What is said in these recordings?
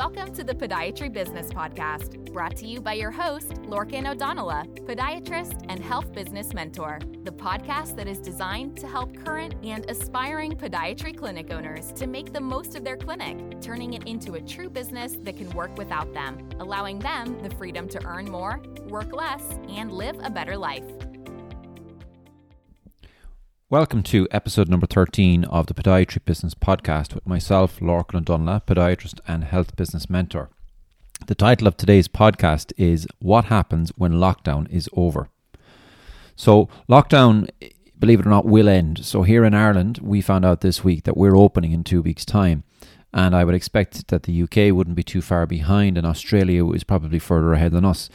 Welcome to the Podiatry Business Podcast, brought to you by your host, Lorcan O'Donnell, podiatrist and health business mentor. The podcast that is designed to help current and aspiring podiatry clinic owners to make the most of their clinic, turning it into a true business that can work without them, allowing them the freedom to earn more, work less, and live a better life. Welcome to episode number 13 of the Podiatry Business Podcast with myself, Lorcan O'Donnell, podiatrist and health business mentor. The title of today's podcast is What Happens When Lockdown is Over. So, lockdown, believe it or not, will end. So, here in Ireland, we found out this week that we're opening in two weeks' time. And I would expect that the UK wouldn't be too far behind, and Australia is probably further ahead than us.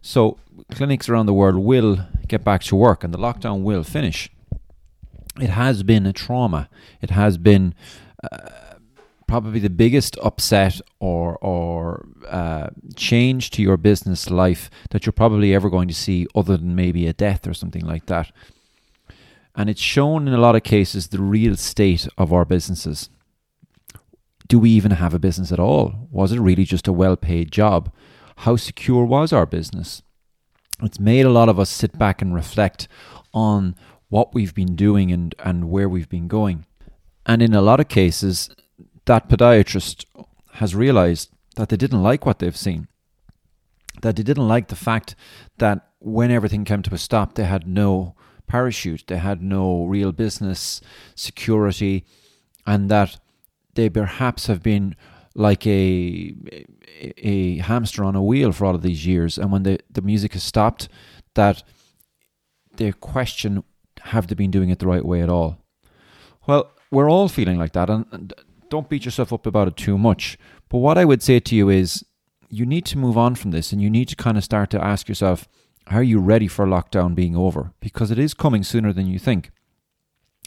So, clinics around the world will get back to work, and the lockdown will finish it has been a trauma. It has been uh, probably the biggest upset or or uh, change to your business life that you're probably ever going to see, other than maybe a death or something like that. And it's shown in a lot of cases the real state of our businesses. Do we even have a business at all? Was it really just a well paid job? How secure was our business? It's made a lot of us sit back and reflect on what we've been doing and, and where we've been going. And in a lot of cases, that podiatrist has realized that they didn't like what they've seen. That they didn't like the fact that when everything came to a stop, they had no parachute, they had no real business security, and that they perhaps have been like a a hamster on a wheel for all of these years. And when the, the music has stopped, that they question have they been doing it the right way at all? Well, we're all feeling like that, and, and don't beat yourself up about it too much. But what I would say to you is you need to move on from this and you need to kind of start to ask yourself, are you ready for lockdown being over? Because it is coming sooner than you think.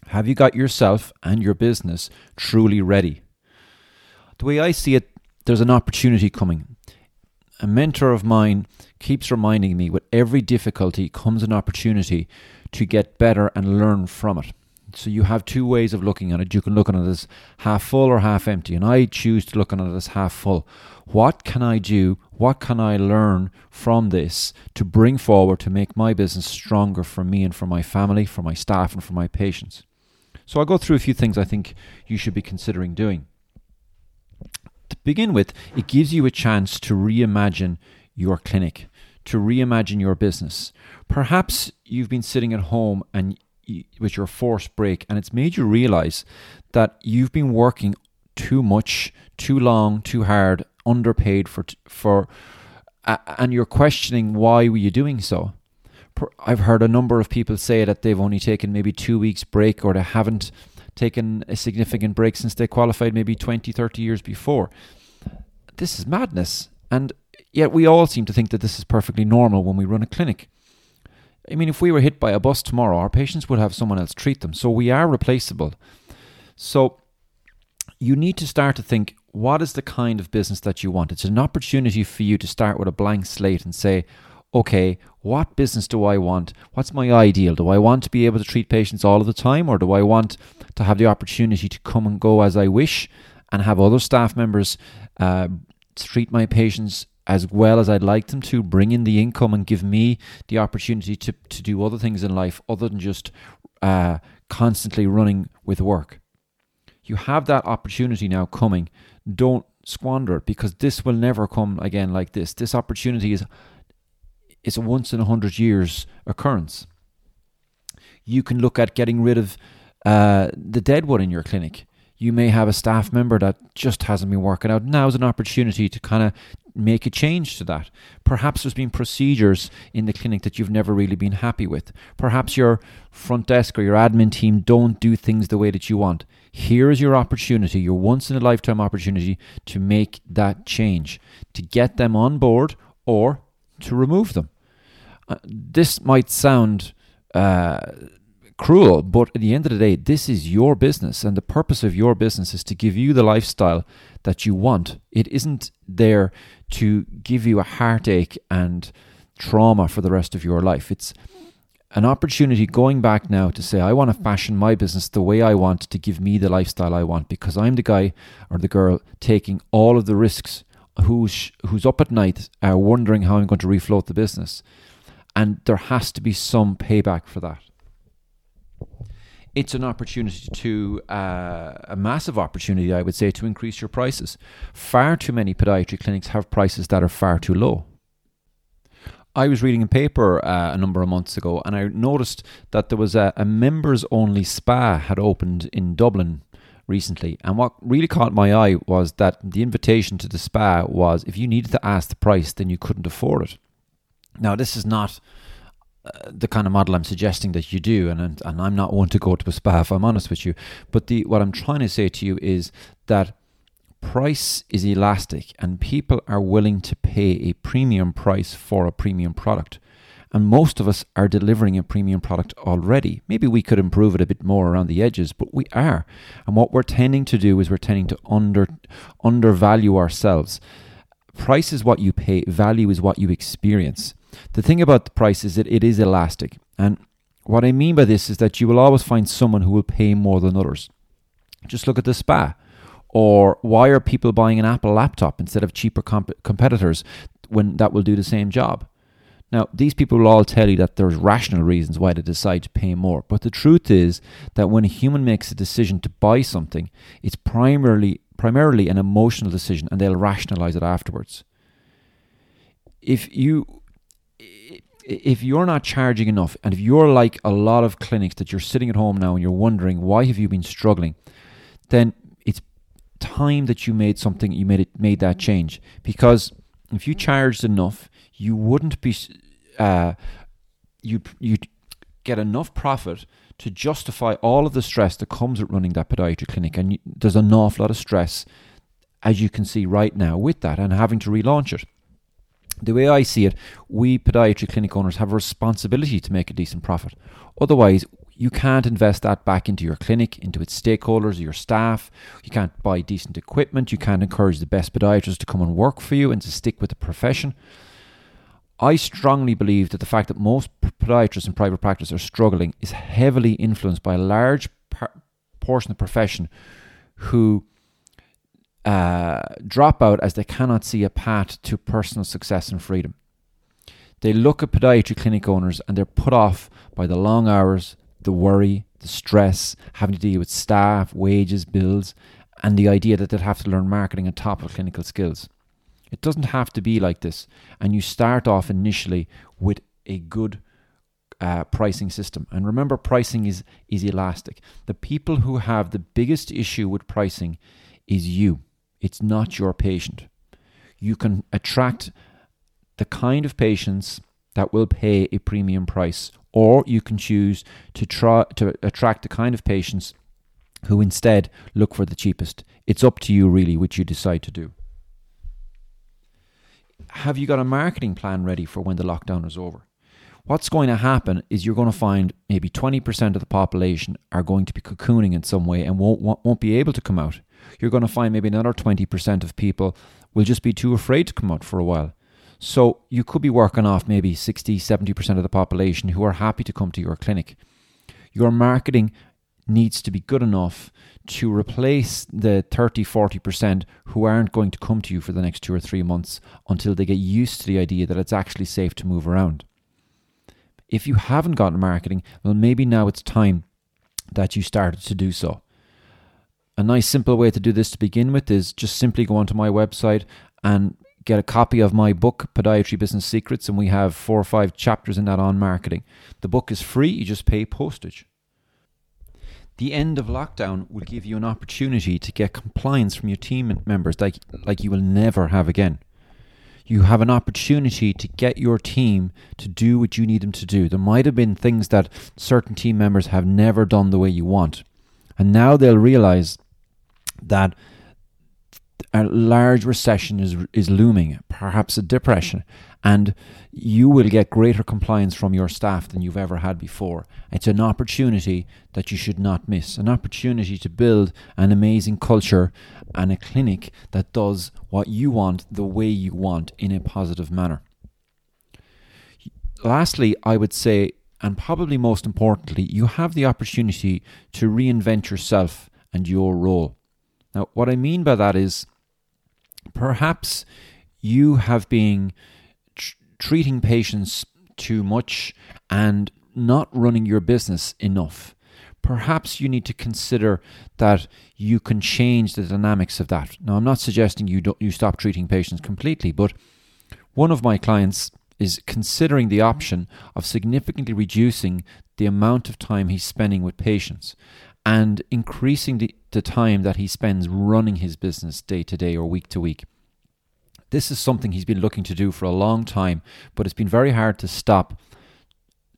Have you got yourself and your business truly ready? The way I see it, there's an opportunity coming. A mentor of mine keeps reminding me with every difficulty comes an opportunity to get better and learn from it. So you have two ways of looking at it. You can look at it as half full or half empty, and I choose to look at it as half full. What can I do? What can I learn from this to bring forward to make my business stronger for me and for my family, for my staff, and for my patients? So I'll go through a few things I think you should be considering doing. To begin with, it gives you a chance to reimagine your clinic, to reimagine your business. Perhaps you've been sitting at home and with your forced break, and it's made you realize that you've been working too much, too long, too hard, underpaid for for, uh, and you're questioning why were you doing so. I've heard a number of people say that they've only taken maybe two weeks break or they haven't taken a significant break since they qualified maybe 20, 30 years before. This is madness. And yet we all seem to think that this is perfectly normal when we run a clinic. I mean, if we were hit by a bus tomorrow, our patients would have someone else treat them. So we are replaceable. So you need to start to think what is the kind of business that you want? It's an opportunity for you to start with a blank slate and say, okay, what business do I want? What's my ideal? Do I want to be able to treat patients all of the time, or do I want to have the opportunity to come and go as I wish and have other staff members uh, treat my patients as well as I'd like them to, bring in the income and give me the opportunity to, to do other things in life other than just uh, constantly running with work. You have that opportunity now coming. Don't squander it because this will never come again like this. This opportunity is is a once in a hundred years occurrence. You can look at getting rid of uh, the deadwood in your clinic you may have a staff member that just hasn't been working out. Now is an opportunity to kind of make a change to that. Perhaps there's been procedures in the clinic that you've never really been happy with. Perhaps your front desk or your admin team don't do things the way that you want. Here is your opportunity, your once in a lifetime opportunity to make that change, to get them on board or to remove them. Uh, this might sound uh, cruel, but at the end of the day, this is your business, and the purpose of your business is to give you the lifestyle that you want. It isn't there to give you a heartache and trauma for the rest of your life. It's an opportunity going back now to say, I want to fashion my business the way I want to give me the lifestyle I want because I'm the guy or the girl taking all of the risks who's who's up at night uh, wondering how I'm going to refloat the business, and there has to be some payback for that. It's an opportunity to uh, a massive opportunity, I would say, to increase your prices. Far too many podiatry clinics have prices that are far too low. I was reading a paper uh, a number of months ago, and I noticed that there was a, a members-only spa had opened in Dublin recently. And what really caught my eye was that the invitation to the spa was if you needed to ask the price, then you couldn't afford it. Now, this is not uh, the kind of model I'm suggesting that you do, and and I'm not one to go to a spa if I'm honest with you. But the what I'm trying to say to you is that price is elastic, and people are willing to pay a premium price for a premium product. And most of us are delivering a premium product already. Maybe we could improve it a bit more around the edges, but we are. And what we're tending to do is we're tending to under undervalue ourselves. Price is what you pay, value is what you experience. The thing about the price is that it is elastic. And what I mean by this is that you will always find someone who will pay more than others. Just look at the spa. Or why are people buying an Apple laptop instead of cheaper comp- competitors when that will do the same job? Now, these people will all tell you that there's rational reasons why they decide to pay more. But the truth is that when a human makes a decision to buy something, it's primarily primarily an emotional decision and they'll rationalize it afterwards. If you if you're not charging enough and if you're like a lot of clinics that you're sitting at home now and you're wondering why have you been struggling, then it's time that you made something you made it made that change. Because if you charged enough, you wouldn't be uh, you you get enough profit to justify all of the stress that comes with running that podiatry clinic, and you, there's an awful lot of stress, as you can see right now, with that and having to relaunch it. The way I see it, we podiatry clinic owners have a responsibility to make a decent profit. Otherwise, you can't invest that back into your clinic, into its stakeholders, your staff. You can't buy decent equipment. You can't encourage the best podiatrists to come and work for you and to stick with the profession. I strongly believe that the fact that most podiatrists in private practice are struggling is heavily influenced by a large par- portion of the profession who uh, drop out as they cannot see a path to personal success and freedom. They look at podiatry clinic owners and they're put off by the long hours, the worry, the stress, having to deal with staff, wages, bills, and the idea that they'll have to learn marketing on top of clinical skills. It doesn't have to be like this. And you start off initially with a good uh, pricing system. And remember, pricing is, is elastic. The people who have the biggest issue with pricing is you, it's not your patient. You can attract the kind of patients that will pay a premium price, or you can choose to try to attract the kind of patients who instead look for the cheapest. It's up to you, really, which you decide to do have you got a marketing plan ready for when the lockdown is over? What's going to happen is you're going to find maybe 20% of the population are going to be cocooning in some way and won't, won't be able to come out. You're going to find maybe another 20% of people will just be too afraid to come out for a while. So you could be working off maybe 60, 70% of the population who are happy to come to your clinic. Your marketing needs to be good enough to replace the 30 40% who aren't going to come to you for the next two or three months until they get used to the idea that it's actually safe to move around. If you haven't gotten marketing, well, maybe now it's time that you started to do so. A nice simple way to do this to begin with is just simply go onto my website and get a copy of my book, Podiatry Business Secrets, and we have four or five chapters in that on marketing. The book is free, you just pay postage. The end of lockdown will give you an opportunity to get compliance from your team members like, like you will never have again. You have an opportunity to get your team to do what you need them to do. There might have been things that certain team members have never done the way you want. And now they'll realize that a large recession is is looming, perhaps a depression, and you will get greater compliance from your staff than you've ever had before. It's an opportunity that you should not miss, an opportunity to build an amazing culture and a clinic that does what you want the way you want in a positive manner. Lastly, I would say, and probably most importantly, you have the opportunity to reinvent yourself and your role. Now, what I mean by that is Perhaps you have been tr- treating patients too much and not running your business enough. Perhaps you need to consider that you can change the dynamics of that. Now, I'm not suggesting you you stop treating patients completely, but one of my clients is considering the option of significantly reducing the amount of time he's spending with patients and increasing the, the time that he spends running his business day to day or week to week. This is something he's been looking to do for a long time, but it's been very hard to stop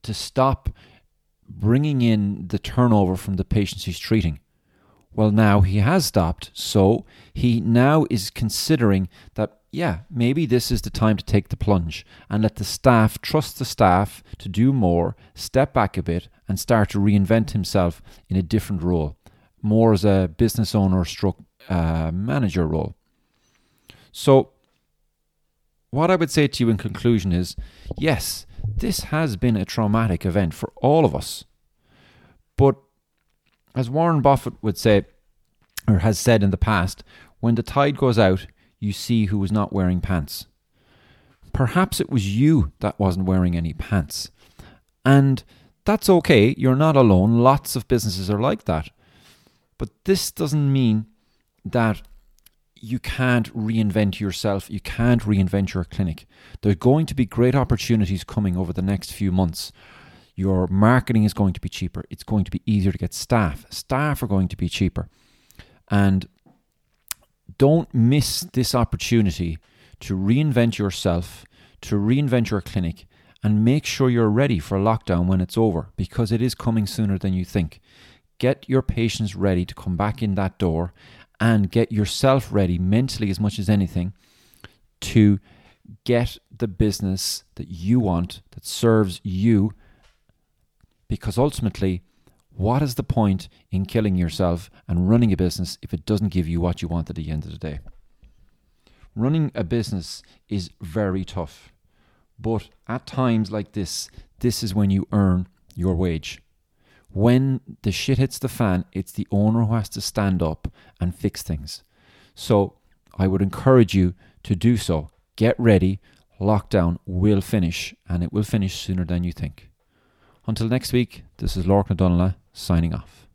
to stop bringing in the turnover from the patients he's treating. Well, now he has stopped, so he now is considering that, yeah, maybe this is the time to take the plunge and let the staff trust the staff to do more, step back a bit, and start to reinvent himself in a different role, more as a business owner stroke uh, manager role. So, what I would say to you in conclusion is yes, this has been a traumatic event for all of us. But as Warren Buffett would say, or has said in the past, when the tide goes out, you see who was not wearing pants. Perhaps it was you that wasn't wearing any pants. And that's okay, you're not alone. Lots of businesses are like that. But this doesn't mean that you can't reinvent yourself, you can't reinvent your clinic. There's going to be great opportunities coming over the next few months. Your marketing is going to be cheaper, it's going to be easier to get staff. Staff are going to be cheaper. And don't miss this opportunity to reinvent yourself, to reinvent your clinic, and make sure you're ready for lockdown when it's over because it is coming sooner than you think. Get your patients ready to come back in that door and get yourself ready mentally as much as anything to get the business that you want that serves you because ultimately what is the point in killing yourself and running a business if it doesn't give you what you want at the end of the day running a business is very tough but at times like this this is when you earn your wage when the shit hits the fan, it's the owner who has to stand up and fix things. So I would encourage you to do so. Get ready. Lockdown will finish, and it will finish sooner than you think. Until next week, this is Lorcan O'Donnell signing off.